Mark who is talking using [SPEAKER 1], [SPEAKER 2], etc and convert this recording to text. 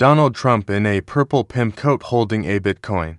[SPEAKER 1] Donald Trump in a purple pimp coat holding a Bitcoin.